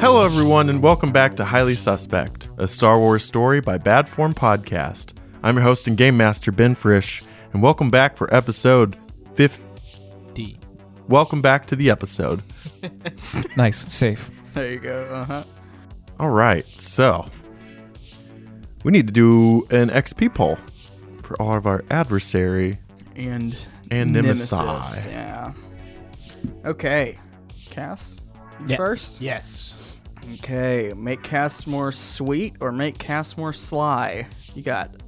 Hello, everyone, and welcome back to Highly Suspect, a Star Wars story by Bad Form Podcast. I'm your host and game master, Ben Frisch, and welcome back for episode 50. Welcome back to the episode. Nice, safe. There you go. Uh huh. All right, so we need to do an XP poll for all of our adversary. And And Nemesis. Yeah. Okay. Cass Yeah. first. Yes. Okay. Make Cass more sweet or make Cass more sly. You got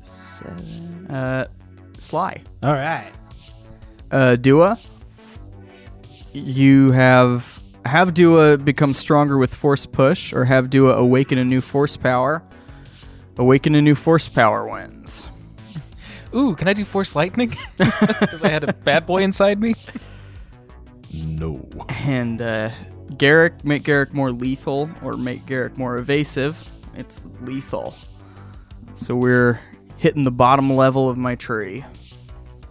seven. Uh, sly. All right. Uh, Dua. You have have Dua become stronger with force push, or have Dua awaken a new force power. Awaken a new force power wins. Ooh, can I do Force Lightning? Because I had a bad boy inside me. No. And uh, Garrick, make Garrick more lethal or make Garrick more evasive. It's lethal. So we're hitting the bottom level of my tree.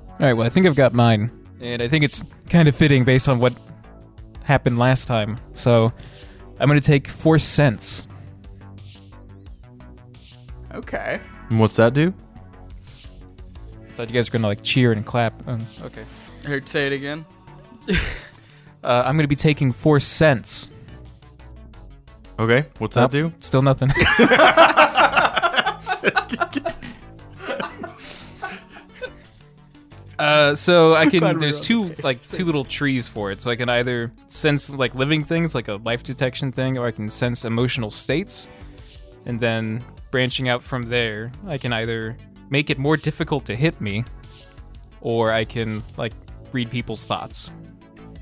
All right. Well, I think I've got mine, and I think it's kind of fitting based on what happened last time. So I'm gonna take Force Sense. Okay. And what's that do? I Thought you guys were gonna like cheer and clap. Um, okay. Here, say it again. Uh, I'm gonna be taking Force Sense. Okay, what's that do? Still nothing. Uh, so I can. There's two the like two little trees for it. So I can either sense like living things, like a life detection thing, or I can sense emotional states. And then branching out from there, I can either make it more difficult to hit me, or I can like read people's thoughts.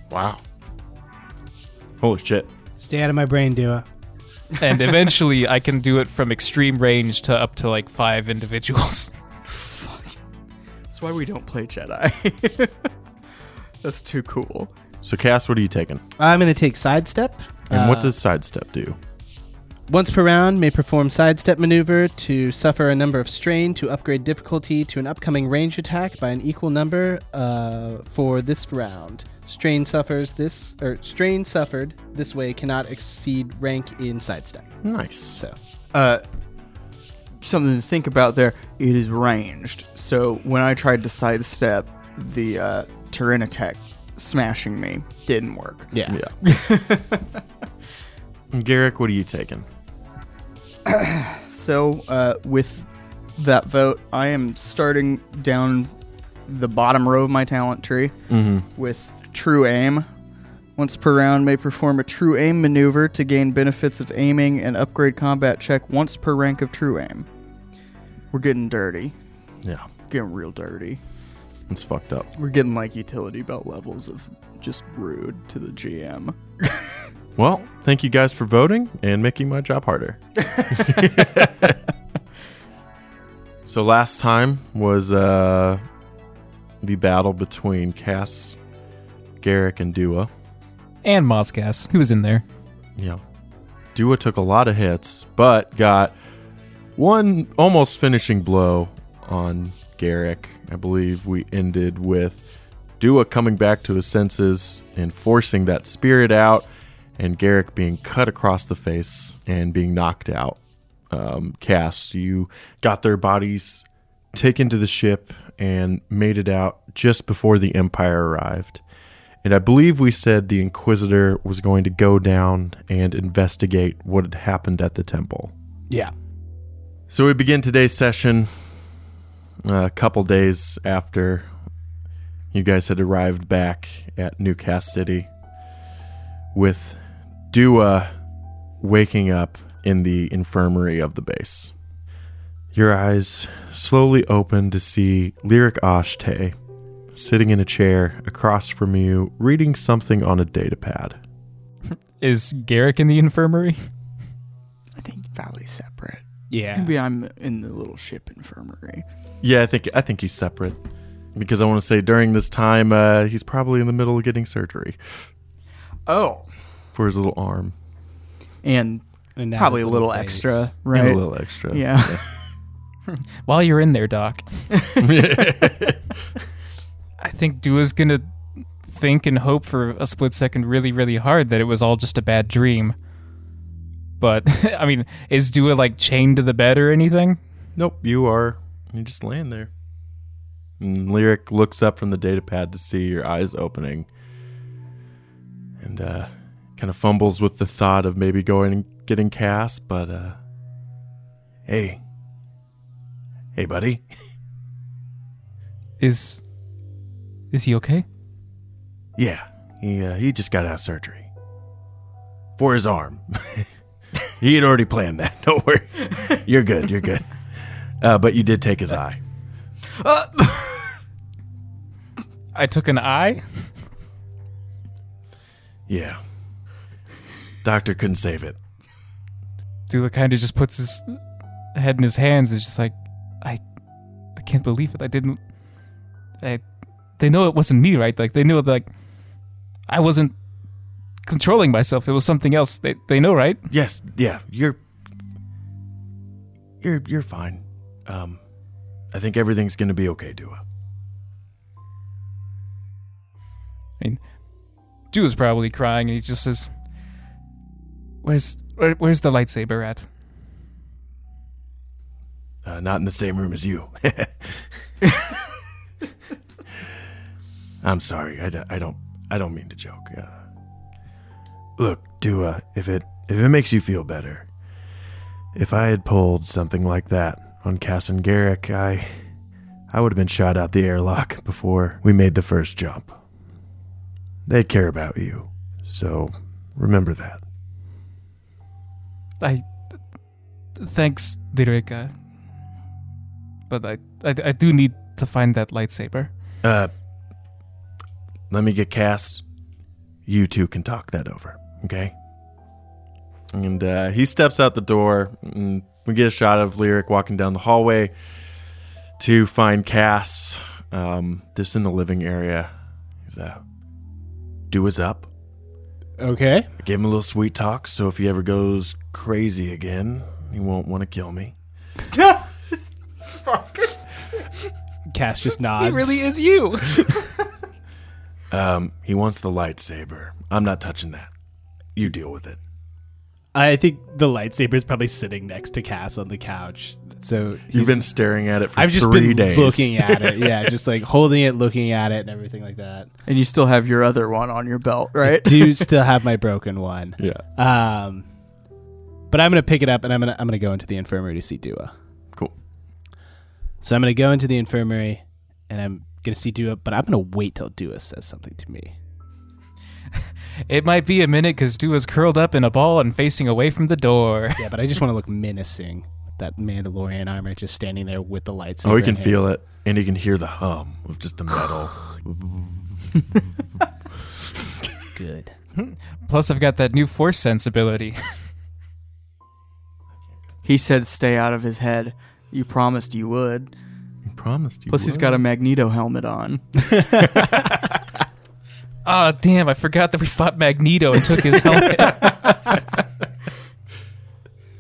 Wow. Holy shit. Stay out of my brain, Dua. And eventually, I can do it from extreme range to up to like five individuals. Fuck. That's why we don't play Jedi. That's too cool. So, Cass, what are you taking? I'm going to take sidestep. And what Uh, does sidestep do? once per round may perform sidestep maneuver to suffer a number of strain to upgrade difficulty to an upcoming range attack by an equal number uh, for this round. Strain suffers this or strain suffered this way cannot exceed rank in sidestep. Nice. So Uh, something to think about there. It is ranged. So when I tried to sidestep the uh, Tyranitek smashing me, didn't work. yeah. Yeah. Garrick, what are you taking? So uh, with that vote, I am starting down the bottom row of my talent tree Mm-hmm. with True Aim. Once per round, may perform a True Aim maneuver to gain benefits of aiming and upgrade combat check once per rank of True Aim. We're getting dirty. Yeah. Getting real dirty. It's fucked up. We're getting like utility belt levels of just rude to the GM. Well, thank you guys for voting and making my job harder. so last time was uh, the battle between Cass, Garrick, and Dua. And Mosgas, who was in there. Yeah. Dua took a lot of hits, but got one almost finishing blow on Garrick. I believe we ended with Dua coming back to his senses and forcing that spirit out, and Garrick being cut across the face and being knocked out. Um, Cass, you got their bodies taken to the ship and made it out just before the Empire arrived. And I believe we said the Inquisitor was going to go down and investigate what had happened at the temple. Yeah. So we begin today's session uh, a couple days after you guys had arrived back at Newcastle City with Dua waking up in the infirmary of the base. Your eyes slowly open to see Lyric Ashte sitting in a chair across from you, reading something on a datapad. Is Garrick in the infirmary? I think probably separate. Yeah. Maybe I'm in the little ship infirmary. Yeah, I think I think he's separate because I want to say during this time uh, he's probably in the middle of getting surgery Oh, for his little arm. and And now probably a his little face. extra, And right? a little extra. Yeah. While you're in there, Doc, I think Dua's gonna think and hope for a split second really, really hard that it was all just a bad dream. But I mean, is Dua like chained to the bed or anything? Nope, you are. You're just laying there. And Lyric looks up from the data pad to see your eyes opening. And uh kind of fumbles with the thought of maybe going and getting Cass, but uh hey. Hey buddy. Is is he okay? Yeah, he uh, he just got out of surgery for his arm. he had already planned that. Don't worry, you're good. You're good. Uh, but you did take his eye. I took an eye. Yeah, doctor couldn't save it. Dua kind of just puts his head in his hands. It's just like, I, I can't believe it. I didn't. I, they know it wasn't me, right? Like they knew like, I wasn't controlling myself. It was something else. They they know, right? Yes, yeah, you're you're you're fine. Um, I think everything's gonna be okay, Dua. I mean, Dua's probably crying, and he just says, "Where's where, where's the lightsaber at?" Uh, not in the same room as you. I'm sorry. I, don't- I don't. I don't mean to joke. Uh, look, Dua, if it if it makes you feel better, if I had pulled something like that on Cass and Garrick, I I would have been shot out the airlock before we made the first jump. They care about you, so remember that. I thanks, Lyrica. But I, I I do need to find that lightsaber. Uh, let me get Cass. You two can talk that over, okay? And uh, he steps out the door, and we get a shot of Lyric walking down the hallway to find Cass, um, just in the living area. He's uh, do his up. Okay. I gave him a little sweet talk, so if he ever goes crazy again, he won't want to kill me. Cass just nods. He really is you. Um, he wants the lightsaber. I'm not touching that. You deal with it. I think the lightsaber is probably sitting next to Cass on the couch. So You've been staring at it for I've just three been days. looking at it. Yeah, just like holding it, looking at it, and everything like that. And you still have your other one on your belt, right? Do you still have my broken one. yeah. Um, but I'm gonna pick it up and I'm gonna I'm gonna go into the infirmary to see Dua. Cool. So I'm gonna go into the infirmary and I'm gonna see Dua, but I'm gonna wait till Dua says something to me. It might be a minute because Dua's curled up in a ball and facing away from the door. Yeah, but I just want to look menacing that Mandalorian armor just standing there with the lights. Oh, he can feel it, and he can hear the hum of just the metal. Good. Plus, I've got that new force sensibility. he said stay out of his head. You promised you would. He promised you. Plus, he's got a Magneto helmet on. Ah, damn! I forgot that we fought Magneto and took his helmet.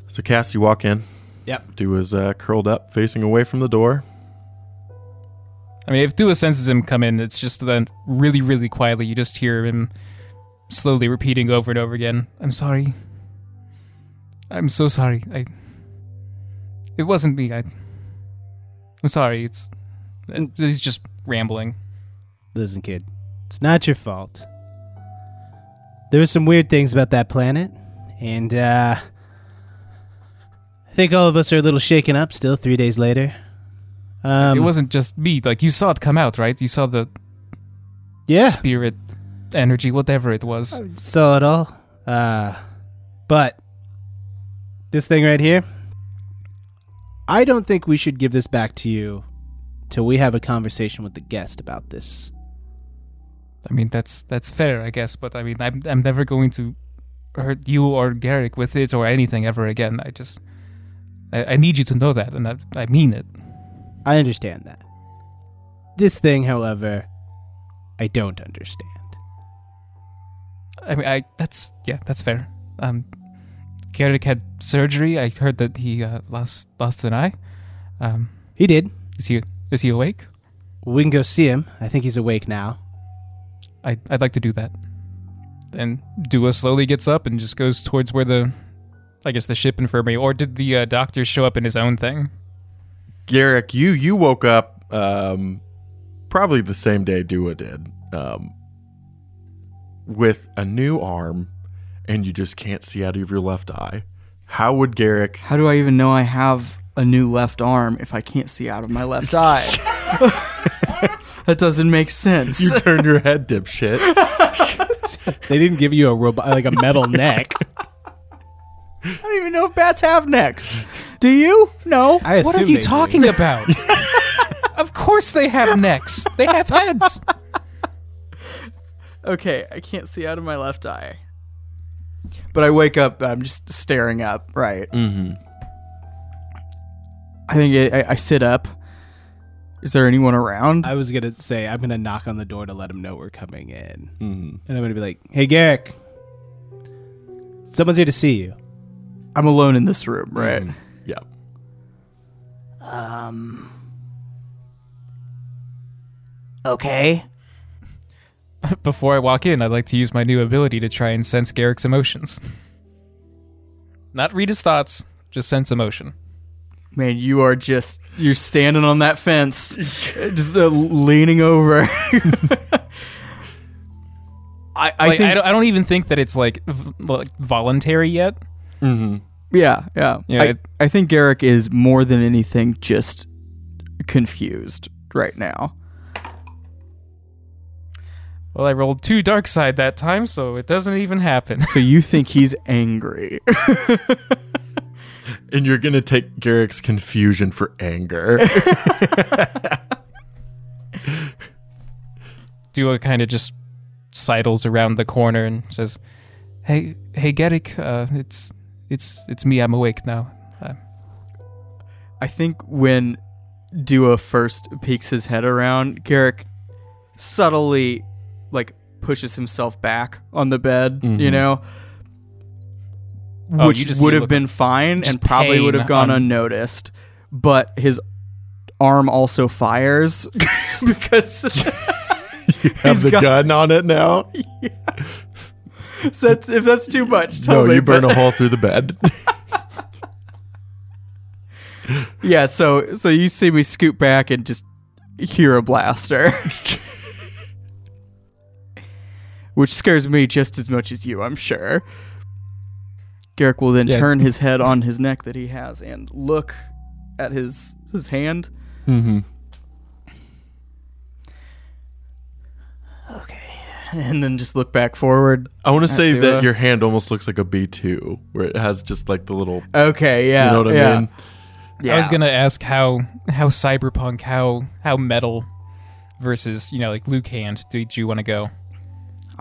So, Cass, you walk in. Yep. Dude was uh, curled up, facing away from the door. I mean, if Dua senses him come in, it's just then really, really quietly. You just hear him slowly repeating over and over again. I'm sorry. I'm so sorry. I. It wasn't me. I. I'm sorry. It's. and He's just rambling. Listen, kid, it's not your fault. There were some weird things about that planet, and uh, I think all of us are a little shaken up still. Three days later, um, it wasn't just me. Like you saw it come out, right? You saw the yeah. spirit, energy, whatever it was. saw it all. Uh, but this thing right here, I don't think we should give this back to you till we have a conversation with the guest about this. I mean, that's that's fair, I guess. But I mean, I'm I'm never going to hurt you or Garrick with it or anything ever again. I just I, I need you to know that, and I I mean it. I understand that. This thing, however, I don't understand. I mean, I that's yeah, that's fair. Um, Garrick had surgery. I heard that he uh, lost lost an eye. Um, He did. is he is he awake? We can go see him. I think he's awake now. I, I'd like to do that. Then Dua slowly gets up and just goes towards where the, I guess the ship infirmary, or did the uh, doctor show up in his own thing? Garrick, you you woke up um, probably the same day Dua did, um, with a new arm, and you just can't see out of your left eye. How would Garrick? How do I even know I have a new left arm if I can't see out of my left eye? that doesn't make sense. You turn your head, dipshit. They didn't give you a robot like a metal neck. I don't even know if bats have necks. Do you? No. I assume What are you they do. talking about? of course they have necks. They have heads. Okay, I can't see out of my left eye. But I wake up, I'm just staring up, right? mm-hmm. I think I, I, I sit up. Is there anyone around? I was gonna say I'm gonna knock on the door to let him know we're coming in, Mm-hmm. and I'm gonna be like, "Hey, Garrick, someone's here to see you." I'm alone in this room, right? Mm-hmm. Yeah. Okay. Before I walk in, I'd like to use my new ability to try and sense Garrick's emotions. Not read his thoughts, just sense emotion. Man, you are just you're standing on that fence, just uh, leaning over. I, I like, think I, don't, I don't even think that it's like, v- like voluntary yet. Mm-hmm. yeah, yeah. Yeah, I, it- I think Garrick is more than anything just confused right now. Well, I rolled two dark side that time, so it doesn't even happen. So you think he's angry? And you're gonna take Garrick's confusion for anger. Dua kind of just sidles around the corner and says, "Hey, hey, Garrick, uh, it's it's it's me. I'm awake now." Uh, I think when Dua first peeks his head around, Garrick subtly like pushes himself back on the bed, you Mhm. know. Oh, Which you would have been fine and probably would have gone on- unnoticed. But his arm also fires because Have He's the got- gun on it now. so that's, if that's too much, tell No, you burn but- a hole through the bed. Yeah, so so you see me scoot back and just hear a blaster. Which scares me just as much as you, I'm sure. Garrick will then Yeah. turn his head on his neck that he has and look at his his hand. mm-hmm. And then just look back forward. I want to say do that a- your hand almost looks like a B two, where it has just like the little. Okay, yeah. you know what I yeah. mean? Yeah. I was gonna ask how how cyberpunk, how how metal versus you know like Luke Hand did you want to go?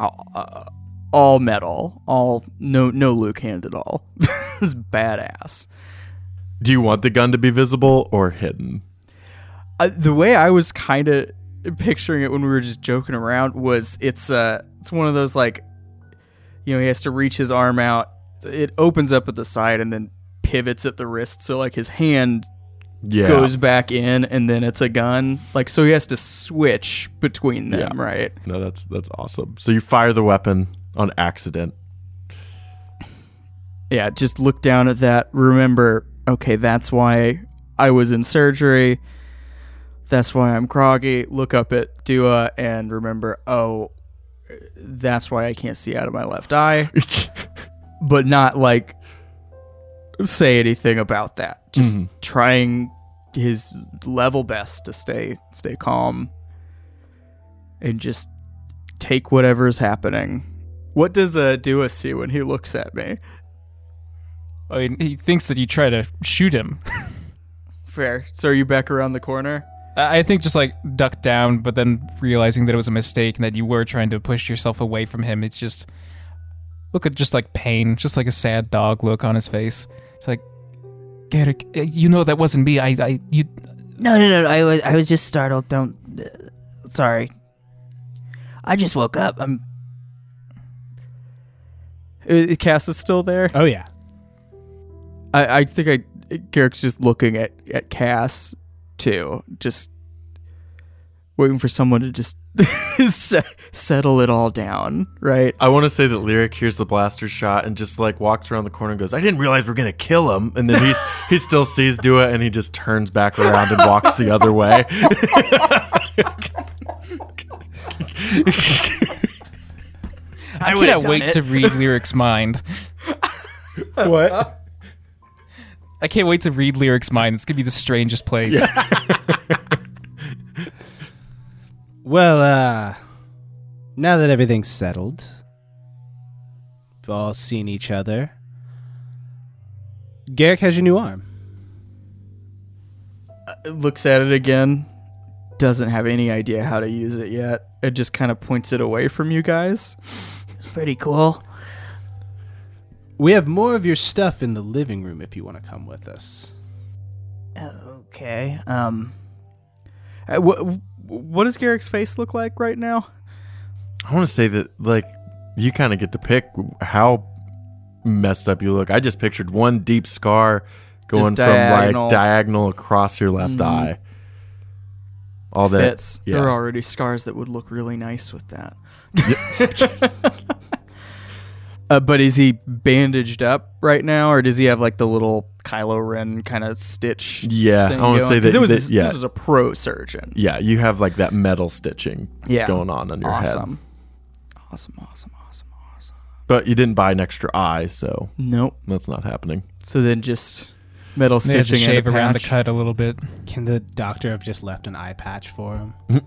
All, uh, all metal, all no no Luke hand at all. this is badass. Do you want the gun to be visible or hidden? uh, the way I was kind of picturing it when we were just joking around was it's uh it's one of those like you know he has to reach his arm out it opens up at the side and then pivots at the wrist so like his hand Yeah. goes back in and then it's a gun like so he has to switch between them Yeah. right No, that's that's awesome. So you fire the weapon on accident. yeah just look down at that remember okay that's why I was in surgery that's why I'm groggy. Look up at Dua and remember, oh, that's why I can't see out of my left eye. but not like say anything about that. Just Mhm. trying his level best to stay stay calm and just take whatever's happening. What does uh, Dua see when he looks at me? I mean, he thinks that you try to shoot him. Fair. So are you back around the corner? I I think just like duck down, but then realizing that it was a mistake and that you were trying to push yourself away from him. It's just look at just like pain, just like a sad dog look on his face. It's like, Garrick, uh, you know that wasn't me. I, I, you. No, no, no. I was, I was just startled. Don't. Uh, sorry. I just woke up. I'm. Uh, Cass is still there. Oh yeah. I, I think I Garrick's just looking at at Cass too. Just waiting for someone to just settle it all down, right? I want to say that Lyric hears the blaster shot and just like walks around the corner and goes, "I didn't realize we're gonna kill him." And then he's he still sees Dua and he just turns back around and walks the other way. I would've cannot wait it. to read Lyric's mind. what? I can't wait to read Lyric's mind. It's gonna be the strangest place. Well, uh, now that everything's settled, we've all seen each other. Garrick has your new arm. Looks at it again, doesn't have any idea how to use it yet. It just kind of points it away from you guys. It's pretty cool. We have more of your stuff in the living room if you want to come with us. Okay. Um. Uh, what, what does Garrick's face look like right now? I want to say that like you kind of get to pick how messed up you look. I just pictured one deep scar going from like diagonal across your left Mhm. eye. All that Fits. yeah. There are already scars that would look really nice with that. uh, but is he bandaged up right now, or does he have like the little Kylo Ren kind of stitch? Yeah, thing I want to going? say 'Cause that, it was that- yeah, this was a pro surgeon. yeah, you have like that metal stitching Yeah. going on on your head. Awesome. Awesome. Awesome. Awesome. Awesome. But you didn't buy an extra eye, so Nope. that's not happening. So then just metal They had to stitching and shave a around the cut a little bit. Can the doctor have just left an eye patch for him?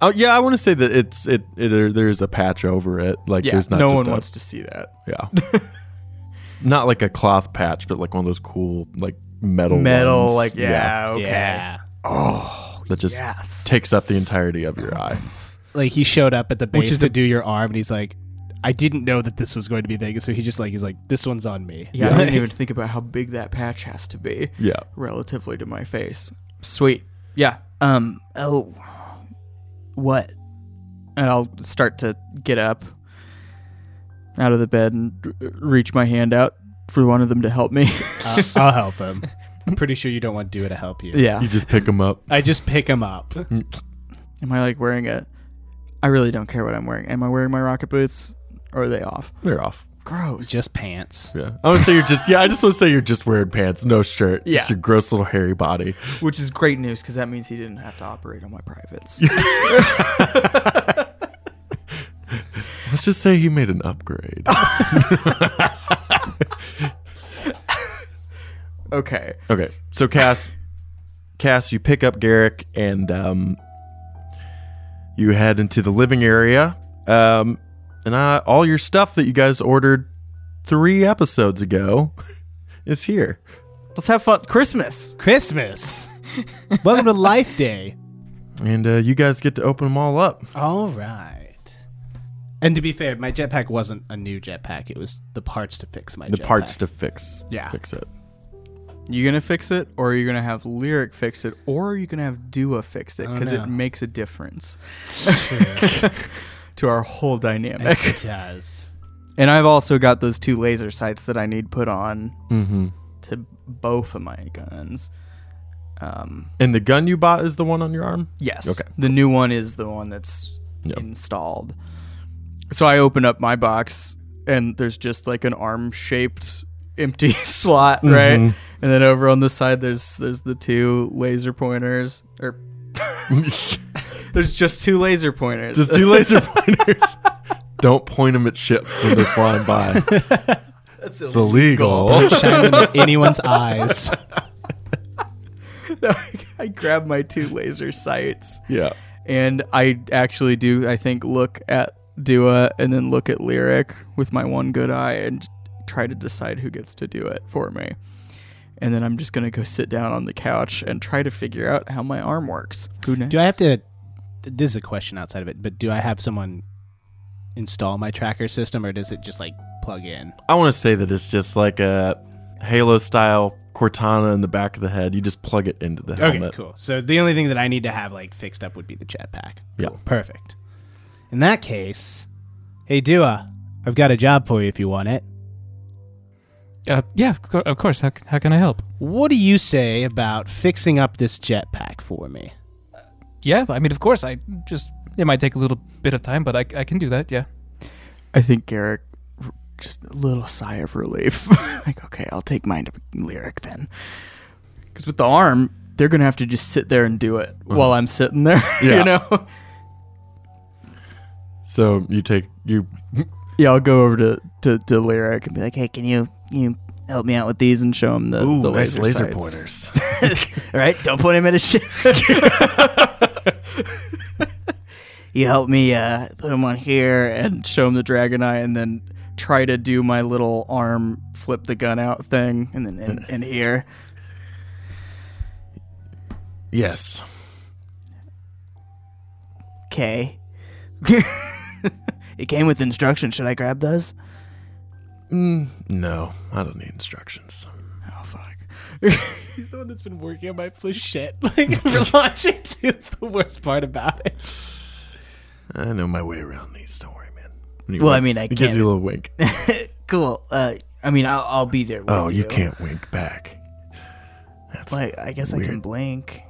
Oh yeah, I want to say that it's it, it there's a patch over it. Like Yeah, there's not no just one a- wants to see that. Yeah. not like a cloth patch, but like one of those cool like metal Metal, ones. like yeah, okay. Yeah. Oh, that just yes. takes up the entirety of your eye. Like he showed up at the base Which is to a- do your arm, and he's like, "I didn't know that this was going to be big." So he just like he's like, "This one's on me." yeah, I didn't even think about how big that patch has to be Yeah. relatively to my face. Sweet. Yeah. Um. Oh. What? And I'll start to get up out of the bed and r- reach my hand out for one of them to help me. I'll, I'll help him. I'm pretty sure you don't want Dua to help you. yeah. You just pick them up. I just pick him up. Am I like wearing a I really don't care what I'm wearing. Am I wearing my rocket boots or are they off? They're off. Gross. Just pants. Yeah. I would say you're just yeah, I just want to say you're just wearing pants, no shirt. Yeah. Just your gross little hairy body. which is great news because that means he didn't have to operate on my privates. Let's just say he made an upgrade. okay. okay. So Cass Cass, you pick up Garrick and um you head into the living area. Um and uh, all your stuff that you guys ordered three episodes ago is here. Let's have fun. Christmas. Christmas. Welcome to Life Day. And uh, you guys get to open them all up. All right. And to be fair, my jetpack wasn't a new jetpack. It was the parts to fix my jetpack. The jetpack. parts to fix Yeah. fix it. You gonna fix it, or are you gonna have Lyric fix it, or are you gonna have Dua fix it? I don't Because know. it makes a difference to our whole dynamic. It does. and I've also got those two laser sights that I need put on Mm-hmm. to both of my guns. Um, And the gun you bought is the one on your arm? yes. Okay, The new one is the one that's Yeah. installed. So I open up my box, and there's just like an arm-shaped empty slot, right? Mhm. And then over on the side, there's there's the two laser pointers, or there's just two laser pointers. Just two laser pointers. Don't point them at ships when they're flying by. That's It's illegal. illegal. Don't Shine into anyone's eyes. No, I grab my two laser sights, Yeah. and I actually do. I think look at Dua and then look at Lyric with my one good eye and try to decide who gets to do it for me. And then I'm just gonna go sit down on the couch and try to figure out how my arm works. Who knows? Do I have to? This is a question outside of it, but do I have someone install my tracker system, or does it just like plug in? I want to say that it's just like a Halo style Cortana in the back of the head. You just plug it into the helmet. Okay, cool. So the only thing that I need to have like fixed up would be the jetpack. Yeah. Perfect. In that case, hey Dua, I've got a job for you if you want it. Uh, yeah, of course. How, how can I help? What do you say about fixing up this jetpack for me? Yeah, I mean, of course, I just it might take a little bit of time, but I, I can do that. Yeah. I think Garrick just a little sigh of relief. like, okay, I'll take mine to lyric then. Because with the arm, they're gonna have to just sit there and do it uh-huh. while I'm sitting there. Yeah. you know. So you take you. Yeah, I'll go over to, to, to lyric and be like, "Hey, can you you help me out with these and show him the Ooh, the nice laser, laser sights." pointers. All right, don't point him at his ship. you help me uh, put him on here and show him the dragon eye, and then try to do my little arm flip the gun out thing, and then in, in here. yes. Okay. it came with instructions. Should I grab those? Mm, no, I don't need instructions. Oh fuck. He's the one that's been working on my shit. Like relaunching too is the worst part about it. I know my way around these. Don't worry, man. He Well, I mean, I he gives can't- you a little wink. cool. Uh, I mean, I'll, I'll be there. With oh, you you can't wink back. That's Like, I guess I can blink.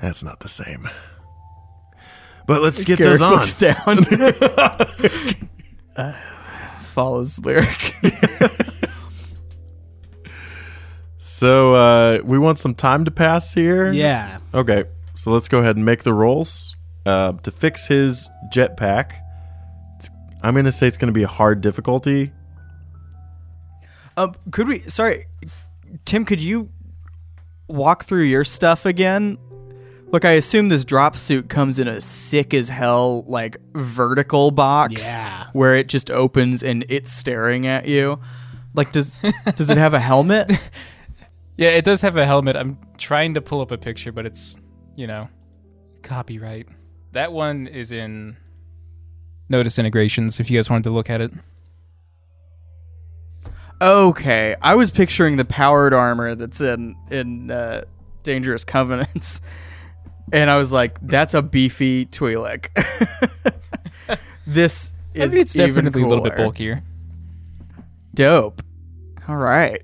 that's not the same. But let's get Garrick those on. looks down. Uh, follows lyric. So uh, we want some time to pass here. Yeah. Okay, so let's go ahead and make the rolls. Uh, to fix his jetpack, it's- I'm going to say it's going to be a hard difficulty. Um, could we? Sorry, Tim. Could you walk through your stuff again? Look, I assume this drop suit comes in a sick as hell, like vertical box, Yeah. where it just opens and it's staring at you. Like, does does it have a helmet? Yeah, it does have a helmet. I'm trying to pull up a picture, but it's, you know, copyright. That one is in Notice Integrations if you guys wanted to look at it. Okay, I was picturing the powered armor that's in in uh, Dangerous Covenants, and I was like, "That's a beefy Twi'lek." this is I is mean, it's even definitely a little bit bulkier. Dope. All right.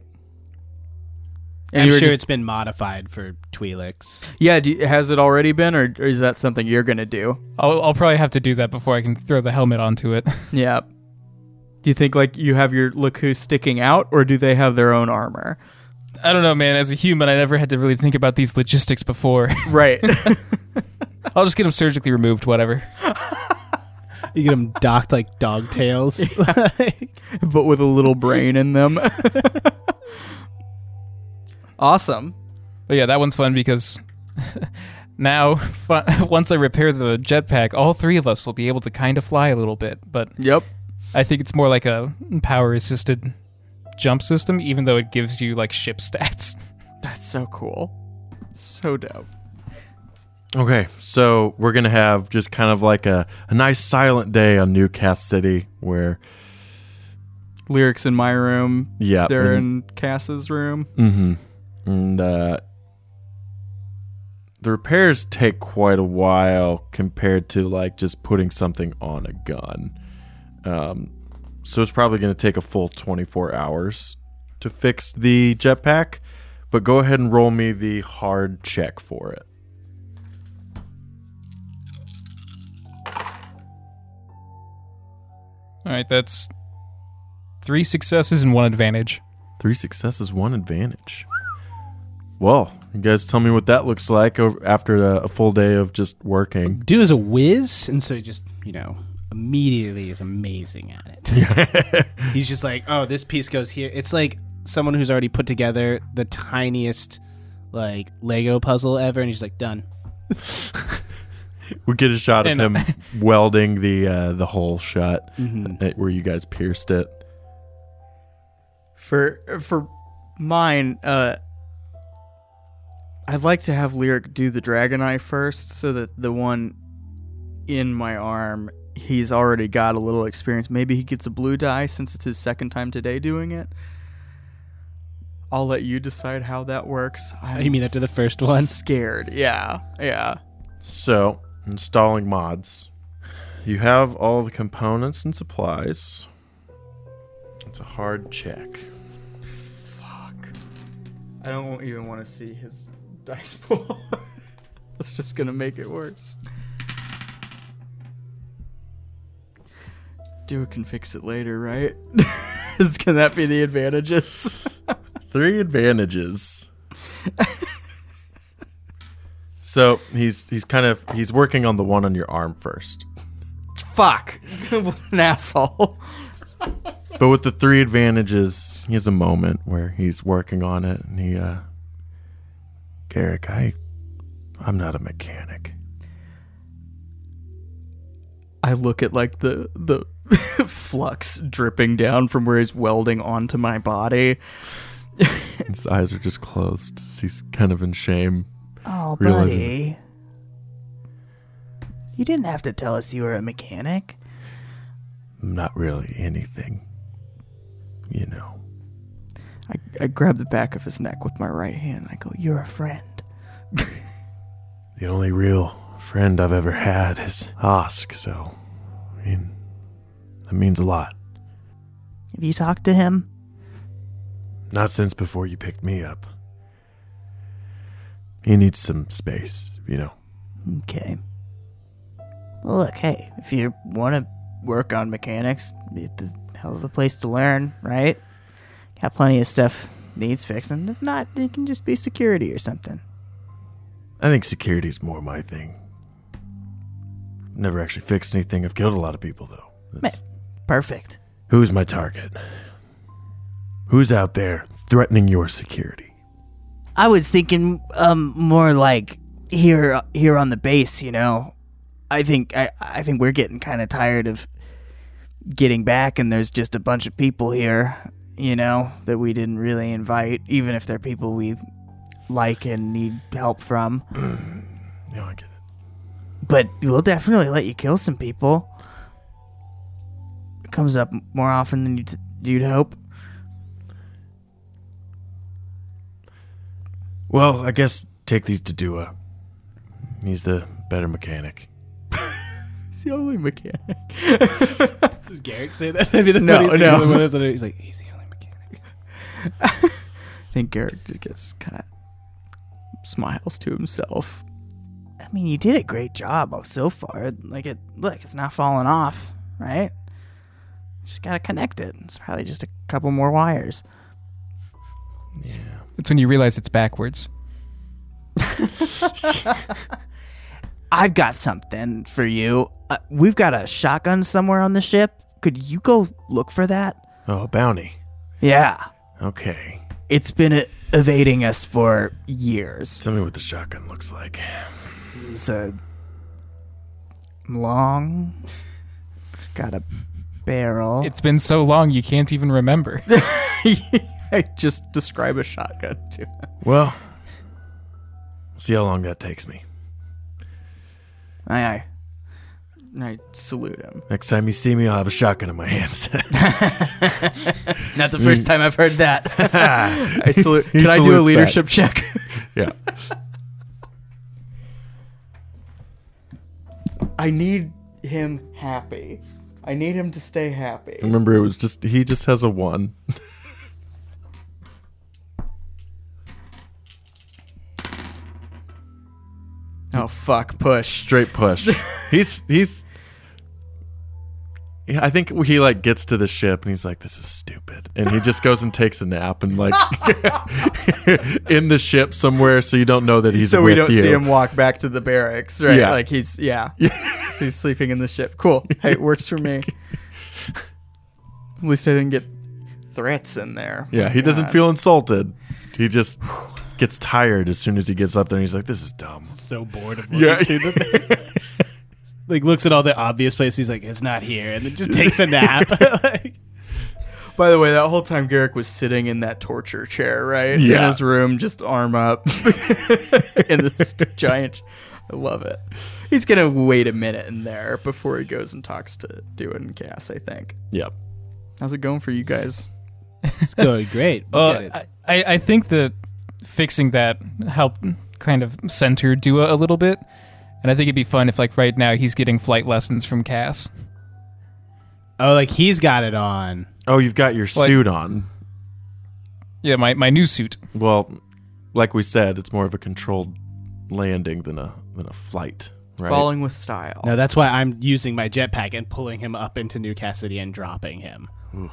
And I'm sure just- it's been modified for Twi'leks. yeah. Do you- has it already been, or, or is that something you're gonna do? I'll, I'll probably have to do that before I can throw the helmet onto it. Yeah. Do you think like you have your lekku sticking out, or do they have their own armor? I don't know, man. As a human, I never had to really think about these logistics before. Right. I'll just get them surgically removed, whatever. You get them docked like dog tails. but with a little brain in them. awesome. But yeah, that one's fun because now, fu- once I repair the jetpack, all three of us will be able to kind of fly a little bit. But Yep. I think it's more like a power assisted jump system, even though it gives you like ship stats. That's so cool. So dope. Okay, so we're going to have just kind of like a, a nice silent day on Newcastle City where, Lyrics in my room. yeah. They're and- in Cass's room. Mm-hmm. And uh, the repairs take quite a while compared to like just putting something on a gun. Um, so it's probably going to take a full 24 hours to fix the jetpack. But go ahead and roll me the hard check for it. All right, that's three successes and one advantage. Three successes, one advantage. Well, you guys tell me what that looks like after a, a full day of just working. Dude is a whiz, and so he just, you know, immediately is amazing at it. He's just like, oh, this piece goes here. It's like someone who's already put together the tiniest, like, Lego puzzle ever, and he's like, done. We get a shot of And, uh, him welding the uh, the hole shut Mhm. uh, where you guys pierced it. For for mine, uh I'd like to have Lyric do the Dragon Eye first so that the one in my arm he's already got a little experience. Maybe he gets a blue die since it's his second time today doing it. I'll let you decide how that works. I'm You mean after the first one? scared. Yeah. Yeah. So, installing mods. You have all the components and supplies. It's a hard check. Fuck. I don't even want to see his dice pool. It's just gonna make it worse. Dua can fix it later, right? Can that be the advantages? Three advantages. so he's he's kind of he's working on the one on your arm first. Fuck, an asshole. But with the three advantages, he has a moment where he's working on it and he uh Garrick, I I'm not a mechanic. I look at like the the flux dripping down from where he's welding onto my body. His eyes are just closed. He's kind of in shame. Oh, Realizing buddy. You didn't have to tell us you were a mechanic. Not really anything. You know. I, I grab the back of his neck with my right hand. I go, You're a friend. The only real friend I've ever had is Osk, so I mean that means a lot. Have you talked to him? Not since before you picked me up. He needs some space, you know. Okay. Well, look, hey, if you want to work on mechanics, it's a hell of a place to learn, right? Got plenty of stuff needs fixing. If not, it can just be security or something. I think security's more my thing. Never actually fixed anything. I've killed a lot of people though. That's- Perfect. Who's my target? Who's out there threatening your security? I was thinking um more like here here on the base, you know. I think I I think we're getting kind of tired of getting back and there's just a bunch of people here, you know, that we didn't really invite even if they're people we like and need help from. Yeah, I get it. But we'll definitely let you kill some people. It comes up more often than you'd, you'd hope. Well, I guess take these to Dua. He's the better mechanic. he's the only mechanic. Does Garrick say that? That'd be the No, funniest no. in the world. He's like, he's the only mechanic. I think Garrick just gets kind of smiles to himself. I mean, you did a great job oh, so far. Like it, look, it's not falling off, right? Just gotta connect it. It's probably just a couple more wires. Yeah. It's when you realize it's backwards. I've got something for you. Uh, we've got a shotgun somewhere on the ship. Could you go look for that? Oh, a bounty. Yeah, Okay. it's been uh, evading us for years. Tell me what the shotgun looks like. It's a long, got a barrel. It's been so long you can't even remember. I just describe a shotgun to him. Well, see how long that takes me. aye, aye. And I salute him. Next time you see me, I'll have a shotgun in my hands. Not the first mm. time I've heard that. I salute. He Can I do a salutes leadership check? yeah. I need him happy. I need him to stay happy. Remember, it was just he just has a one. Oh fuck! Push. Straight push. he's he's. Yeah, I think he like gets to the ship and he's like, "This is stupid," and he just goes and takes a nap and like in the ship somewhere, so you don't know that he's so we with don't you. see him walk back to the barracks, right? Yeah. Like he's yeah. so he's sleeping in the ship. Cool. Hey, it works for me. At least I didn't get threats in there. Yeah, he My doesn't feel insulted. He just gets tired as soon as he gets up there. and He's like, "This is dumb." So bored of Yeah. Like looks at all the obvious places. He's like, it's not here, and then just takes a nap. like, By the way, that whole time Garrick was sitting in that torture chair, right? In Yeah. his room, just arm up in this giant. I love it. He's gonna wait a minute in there before he goes and talks to Dua and Cass. I think. Yep. How's it going for you guys? it's going great. Look Well, at it. I, I I think that fixing that helped kind of center Dua a little bit. And I think it'd be fun if, like, right now he's getting flight lessons from Cass. oh, like he's got it on. Oh, you've got your Like- suit on. Yeah, my, my new suit. Well, like we said, it's more of a controlled landing than a than a flight. Right? Falling with style. No, that's why I'm using my jetpack and pulling him up into New Cassidy and dropping him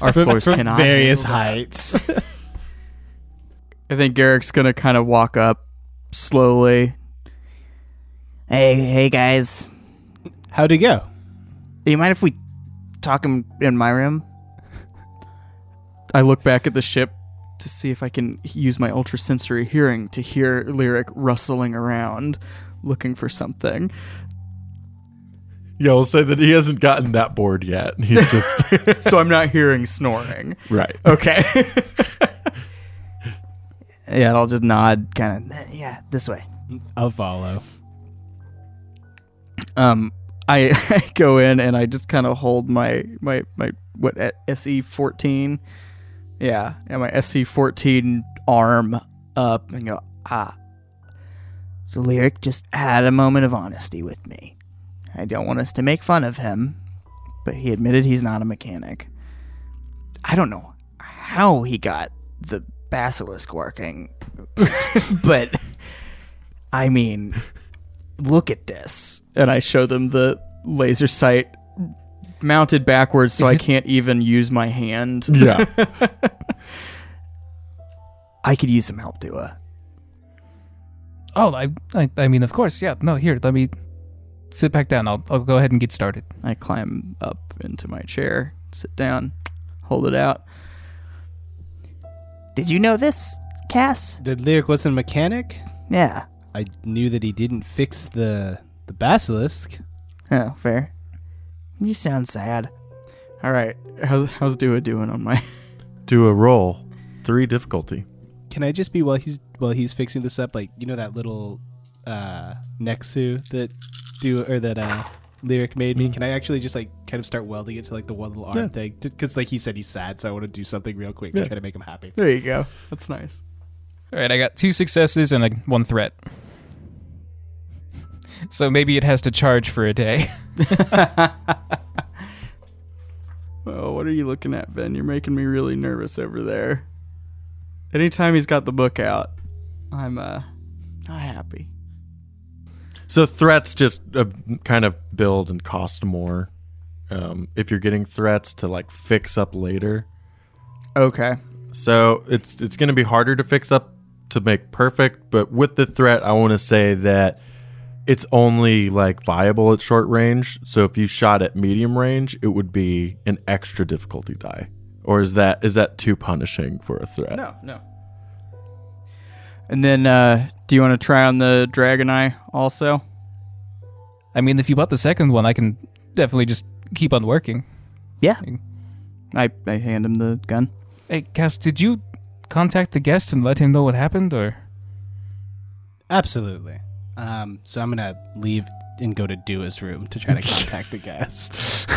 Our from, floors from cannot various handle that. heights. I think Garrick's gonna kind of walk up slowly. Hey, hey guys. How'd it go? Do you mind if we talk in, in my room? I look back at the ship to see if I can use my ultrasensory hearing to hear Lyric rustling around, looking for something. Yeah, we'll say that he hasn't gotten that bored yet. He's just so I'm not hearing snoring. right. Okay. Yeah, I'll just nod, kind of. Yeah, this way. I'll follow. um, I, I go in and I just kind of hold my my my what SE fourteen, yeah, yeah, my SE fourteen arm up and go ah. So Lyric just had a moment of honesty with me. I don't want us to make fun of him, but he admitted he's not a mechanic. I don't know how he got the basilisk working, but I mean, look at this. and I show them the laser sight mounted backwards so I can't even use my hand. Yeah. I could use some help, Dua. Oh, I, I, I mean, of course, yeah. No, here, let me sit back down. I'll, I'll go ahead and get started. I climb up into my chair, sit down, hold it out. Did you know this, Cass? The lyric wasn't a mechanic. Yeah. I knew that he didn't fix the the basilisk. Oh, fair. You sound sad. All right, how's how's Dua doing on my? Do a roll. Three difficulty. Can I just be while he's while he's fixing this up, like you know that little uh Nexu that do or that uh lyric made me? Can I actually just like kind of start welding it to like the one little arm Yeah. thing? Because like he said he's sad, so I want to do something real quick Yeah. to try to make him happy. There you go. That's nice. All right, I got two successes and a, one threat. So maybe it has to charge for a day. well, what are you looking at, Ben? You're making me really nervous over there. Anytime he's got the book out, I'm uh not happy. So threats just uh, kind of build and cost more. Um, if you're getting threats to like fix up later, Okay. so it's it's going to be harder to fix up to make perfect. But with the threat, I want to say that it's only like viable at short range. So if you shot at medium range, it would be an extra difficulty die. Or is that is that too punishing for a threat? No, no. And then, uh, do you want to try on the Dragon Eye also? I mean, if you bought the second one, I can definitely just keep on working. Yeah. I, I hand him the gun. Hey, Cass, did you contact the guest and let him know what happened, or? Absolutely. Um, so I'm gonna leave and go to Dua's room to try to contact the guest.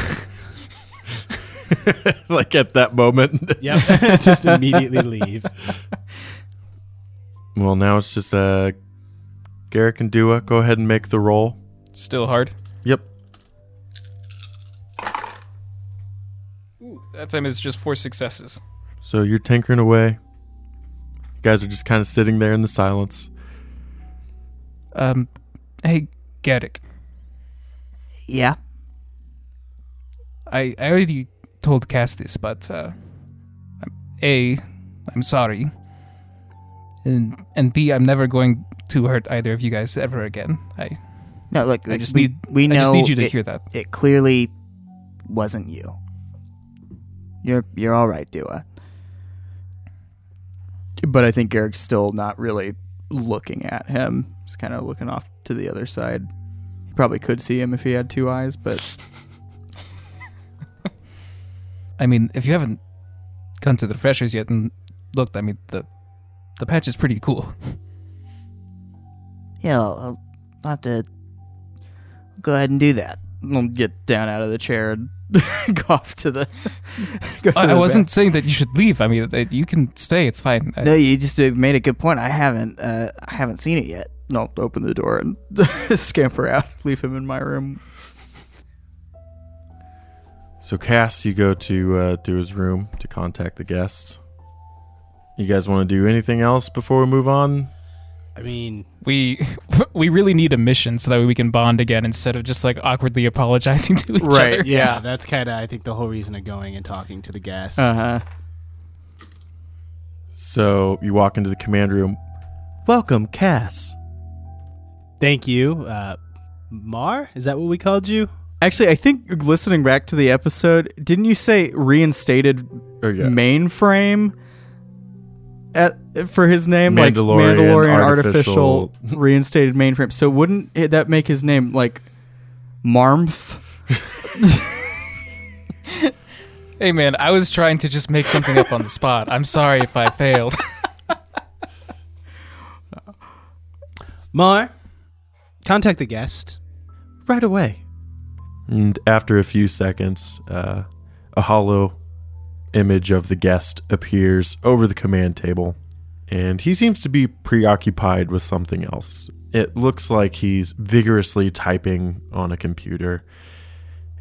like at that moment. Yep, just immediately leave. Well, now it's just uh, Garrick and Dua. Go ahead and make the roll. Still hard. Yep. Ooh, that time it's just four successes. So you're tinkering away. You guys are just kind of sitting there in the silence. Um, hey, Garrick, Yeah. I, I already told Cass this, but uh, I'm- A, I'm sorry, and and B, I'm never going to hurt either of you guys ever again. I No, look, I just we, need we know I just need you to it, hear that. it clearly wasn't you. You're you're all right, Dua. But I think Garrick's still not really looking at him. He's kind of looking off to the other side. He probably could see him if he had two eyes, but I mean, if you haven't gone to the refreshers yet and looked, I mean the the patch is pretty cool. Yeah, I'll, I'll have to go ahead and do that. I'll get down out of the chair and go off to the. go to I, I wasn't saying that you should leave. I mean, you can stay. It's fine. I- No, you just made a good point. I haven't uh, I haven't seen it yet. back. I'll open the door and scamper out. Leave him in my room. So Cass, you go to uh, to his room to contact the guest. You guys want to do anything else before we move on? I mean, We we really need a mission so that way we can bond again instead of just like awkwardly apologizing to each Right, other. yeah, Yeah. that's kind of I think the whole reason of going and talking to the guest. Uh huh. So you walk into the command room. Welcome, Cass. Thank you, uh, Mar. Is that what we called you? Actually, I think listening back to the episode, didn't you say reinstated Or yeah. mainframe at for his name, like Mandalorian Mandalorian artificial- artificial, reinstated mainframe? So wouldn't it- that make his name like Marmth? Hey man, I was trying to just make something up on the spot. I'm sorry if I failed. Mar, contact the guest. right away. And after a few seconds, uh, a hollow image of the guest appears over the command table, and he seems to be preoccupied with something else. It looks like he's vigorously typing on a computer,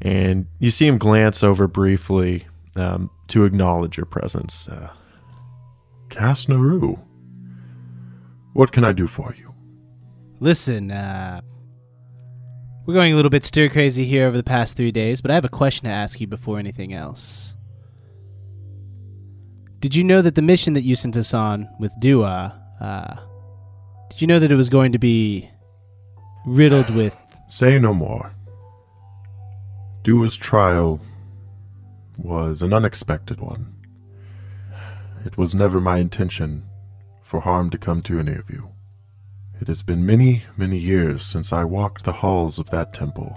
and you see him glance over briefly um, to acknowledge your presence. Uh, Cass what can I do for you? Listen, uh, we're going a little bit stir crazy here over the past three days, but I have a question to ask you before anything else. Did you know that the mission that you sent us on with Dua, uh, did you know that it was going to be riddled with Say no more. Dua's trial was an unexpected one. It was never my intention for harm to come to any of you. It has been many, many years since I walked the halls of that temple.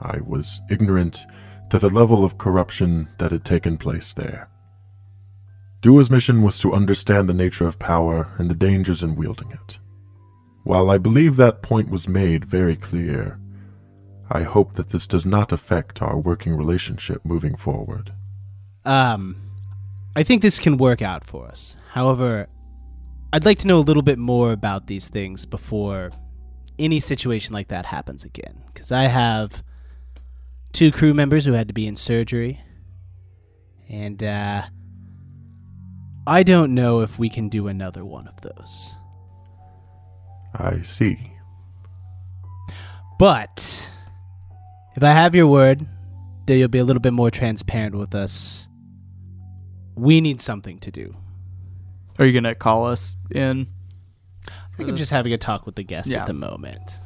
I was ignorant to the level of corruption that had taken place there. Dua's mission was to understand the nature of power and the dangers in wielding it. While I believe that point was made very clear, I hope that this does not affect our working relationship moving forward. Um, I think this can work out for us. However, I'd like to know a little bit more about these things before any situation like that happens again. Because I have two crew members who had to be in surgery, and uh, I don't know if we can do another one of those. I see. But if I have your word that you'll be a little bit more transparent with us, we need something to do. Are you gonna call us in? I think I'm just having a talk with the guest Yeah. at the moment.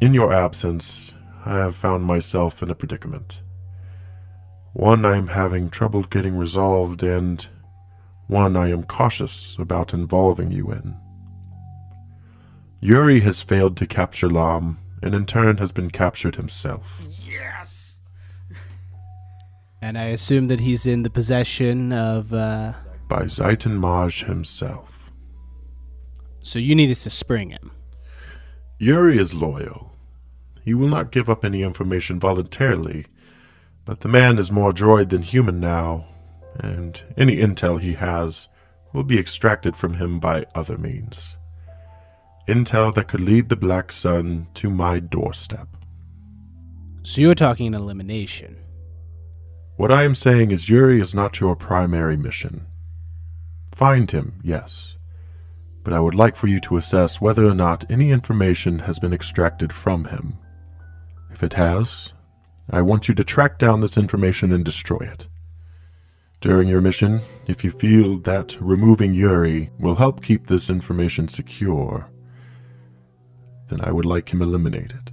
In your absence, I have found myself in a predicament. One I am having trouble getting resolved, and one I am cautious about involving you in. Yuri has failed to capture Lam, and in turn has been captured himself. Yes! and I assume that he's in the possession of. Uh, By Zaitan Maj himself. so you need us to spring him. Yuri is loyal. He will not give up any information voluntarily, but the man is more droid than human now, and any intel he has will be extracted from him by other means. Intel that could lead the Black Sun to my doorstep. So you're talking an elimination. What I am saying is Yuri is not your primary mission. Find him, yes, but I would like for you to assess whether or not any information has been extracted from him. If it has, I want you to track down this information and destroy it. During your mission, if you feel that removing Yuri will help keep this information secure, then I would like him eliminated.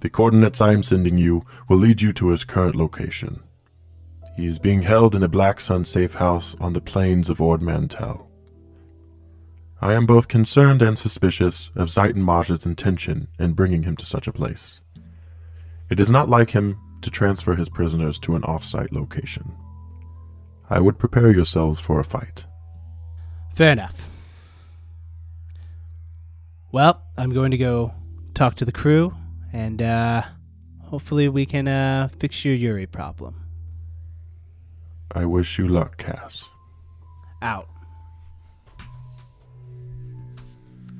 The coordinates I am sending you will lead you to his current location. He is being held in a Black Sun safe house on the plains of Ord Mantell. I am both concerned and suspicious of Zaitan Maj's intention in bringing him to such a place. It is not like him to transfer his prisoners to an off-site location. I would prepare yourselves for a fight. Fair enough. Well, I'm going to go talk to the crew, and uh, hopefully we can uh, fix your Yuri problem. I wish you luck, Cass. Out.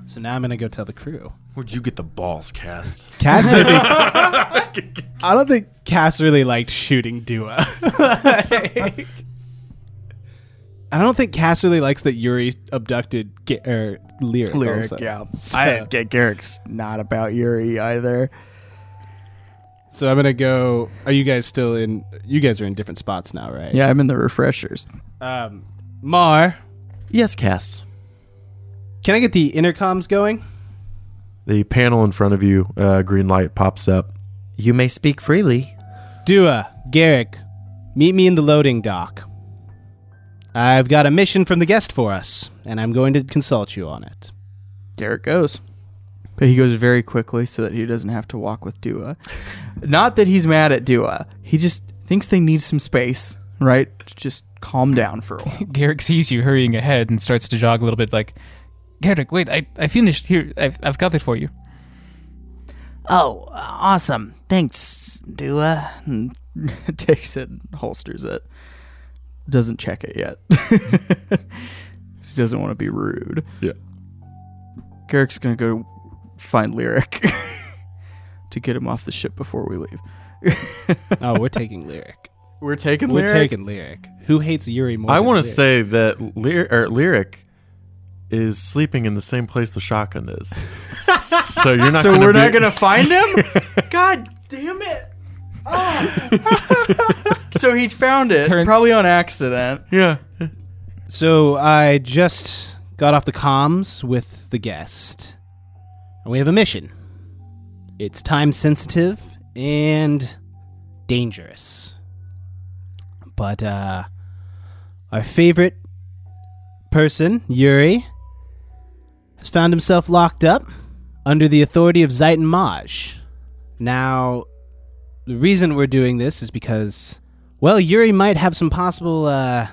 So now I'm gonna go tell the crew. Where'd you get the balls, Cass? Cass, I, think, I don't think Cass really liked shooting Dua. I don't think Cass really likes that Yuri abducted Ga- er, Lyric. Lyric, also. yeah. So, I get Garrick's not about Yuri either. so I'm gonna go. Are you guys still in? You guys are in different spots now, right? Yeah, I'm in the refreshers. Um, Mar, Yes, Cass. can I get the intercoms going? The panel in front of you, uh, green light pops up. You may speak freely. Dua, Garrick, meet me in the loading dock. I've got a mission from the guest for us, and I'm going to consult you on it. Derek goes. But he goes very quickly so that he doesn't have to walk with Dua. Not that he's mad at Dua. He just thinks they need some space, right? Just calm down for a while. Garrick sees you hurrying ahead and starts to jog a little bit like, Garrick, wait, I, I finished here. I've, I've got it for you. Oh, awesome. Thanks, Dua. And takes it and holsters it. Doesn't check it yet. he doesn't want to be rude. Yeah. Garrick's going to go find Lyric to get him off the ship before we leave. Oh, we're taking Lyric. We're taking Lyric? We're taking Lyric. Who hates Yuri more? I want to say that Lyr- or Lyric is sleeping in the same place the shotgun is. so you're not. so gonna we're be- not going to find him? God damn it. Oh. so he found it, Turn- probably on accident. Yeah. So I just got off the comms with the guest, and we have a mission. It's time sensitive and dangerous. But uh our favorite person, Yuri, has found himself locked up under the authority of Zaitan Maj. Now, the reason we're doing this is because, well, Yuri might have some possible uh,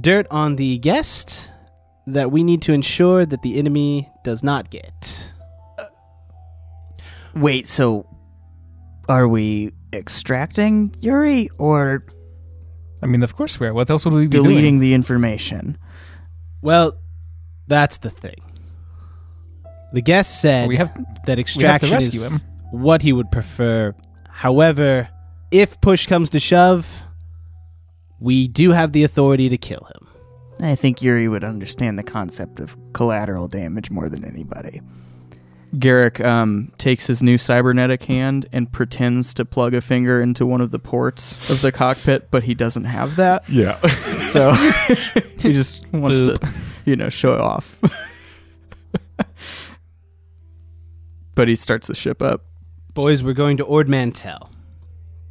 dirt on the guest that we need to ensure that the enemy does not get. Wait, so are we extracting Yuri or I mean, of course we are. What else would we be deleting doing? the information? Well, that's the thing. The guest said We have that extraction rescue is him. what he would prefer. However, if push comes to shove, we do have the authority to kill him. I think Yuri would understand the concept of collateral damage more than anybody. Garrick um, takes his new cybernetic hand and pretends to plug a finger into one of the ports of the cockpit, but he doesn't have that. Yeah. So he just wants to, you know, show off. But he starts the ship up. Boys, we're going to Ord Mantell.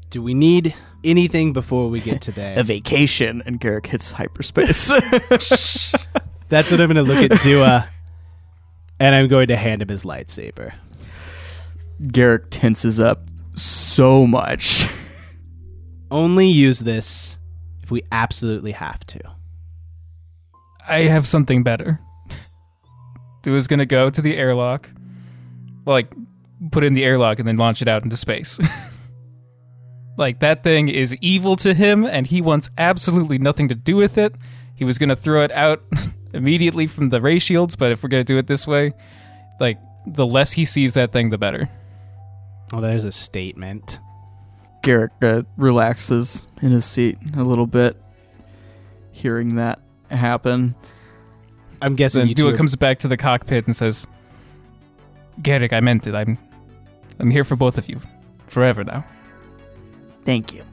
Do we need anything before we get to there? A vacation. And Garrick hits hyperspace. That's what I'm going to look at Dua, and I'm going to hand him his lightsaber. Garrick tenses up so much. Only use this if we absolutely have to. I have something better. Dua's gonna go to the airlock, like put it in the airlock and then launch it out into space. like that thing is evil to him, and he wants absolutely nothing to do with it. He was gonna throw it out immediately from the ray shields, but if we're gonna do it this way, like the less he sees that thing, the better. Oh, there's a statement. Garrick uh, relaxes in his seat a little bit, hearing that happen. I'm guessing Then you Dua two are- comes back to the cockpit and says, "Garrick, I meant it. I'm, I'm here for both of you, forever now." Thank you.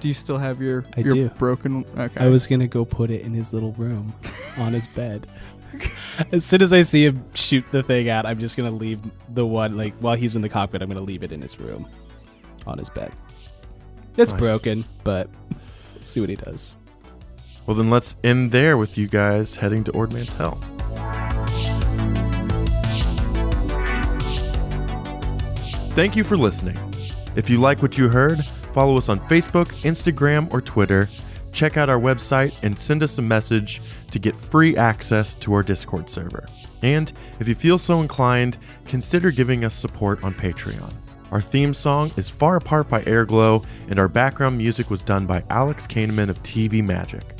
Do you still have your I your do. broken? Okay. I was gonna go put it in his little room on his bed. As soon as I see him shoot the thing out, I'm just gonna leave the one like while he's in the cockpit. I'm gonna leave it in his room, on his bed. It's Nice. broken, but see what he does. Well, then let's end there with you guys heading to Ord Mantell. Thank you for listening. If you like what you heard, follow us on Facebook, Instagram, or Twitter. Check out our website and send us a message to get free access to our Discord server. And if you feel so inclined, consider giving us support on Patreon. Our theme song is Far Apart by Airglow, and our background music was done by Alex Kahneman of TV Magic.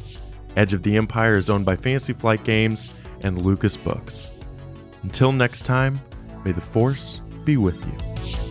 Edge of the Empire is owned by Fantasy Flight Games and Lucas Books. Until next time, may the Force be with you.